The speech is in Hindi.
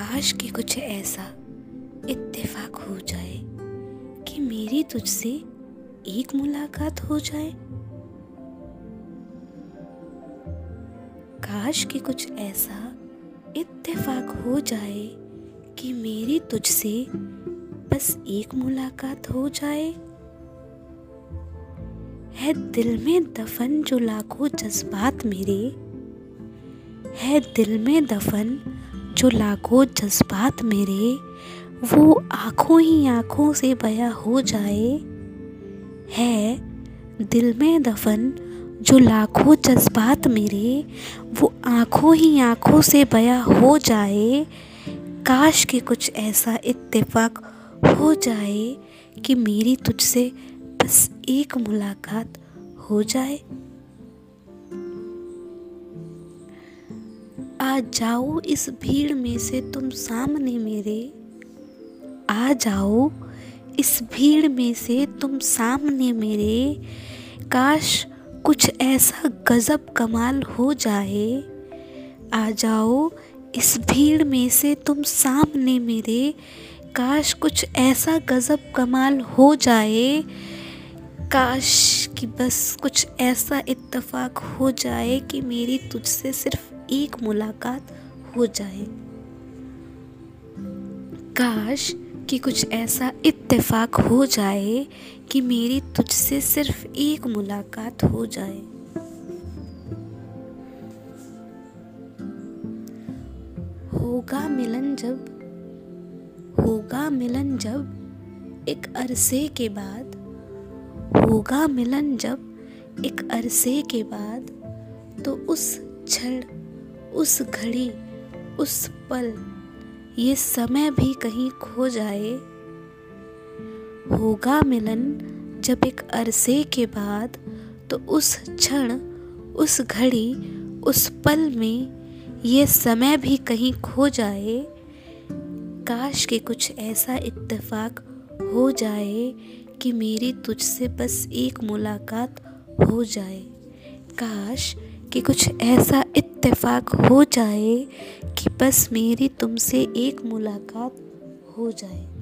काश कि कुछ ऐसा इत्तेफाक हो जाए कि मेरी तुझसे एक मुलाकात हो जाए। काश कि कुछ ऐसा इत्तेफाक हो जाए कि मेरी तुझसे बस एक मुलाकात हो जाए। है दिल में दफन जो लाखों जज्बात मेरे, है दिल में दफन जो लाखों जज्बात मेरे, वो आँखों ही आँखों से बया हो जाए। है दिल में दफन जो लाखों जज्बात मेरे, वो आँखों ही आँखों से बया हो जाए। काश के कुछ ऐसा इत्तेफाक हो जाए कि मेरी तुझसे बस एक मुलाकात हो जाए। आ जाओ इस भीड़ में से तुम सामने मेरे। आ जाओ इस भीड़ में से तुम सामने मेरे। काश कुछ ऐसा गजब कमाल हो जाए। आ जाओ इस भीड़ में से तुम सामने मेरे। काश कुछ ऐसा गजब कमाल हो जाए। काश कि बस कुछ ऐसा इत्तेफाक हो जाए कि मेरी तुझसे सिर्फ़ एक मुलाकात हो जाए। काश कि कुछ ऐसा इत्तेफाक हो जाए कि मेरी तुझसे सिर्फ़ एक मुलाकात हो जाए। होगा मिलन जब, होगा मिलन जब एक अरसे के बाद, होगा मिलन जब एक अरसे के बाद तो उस क्षण उस घड़ी, उस पल, ये समय भी कहीं खो जाए। होगा मिलन जब एक अरसे के बाद तो उस क्षण, उस घड़ी, उस पल में ये समय भी कहीं खो जाए। काश के कुछ ऐसा इत्तेफाक हो जाए कि मेरी तुझसे बस एक मुलाकात हो जाए। काश कि कुछ ऐसा इत्तेफाक हो जाए कि बस मेरी तुमसे एक मुलाकात हो जाए।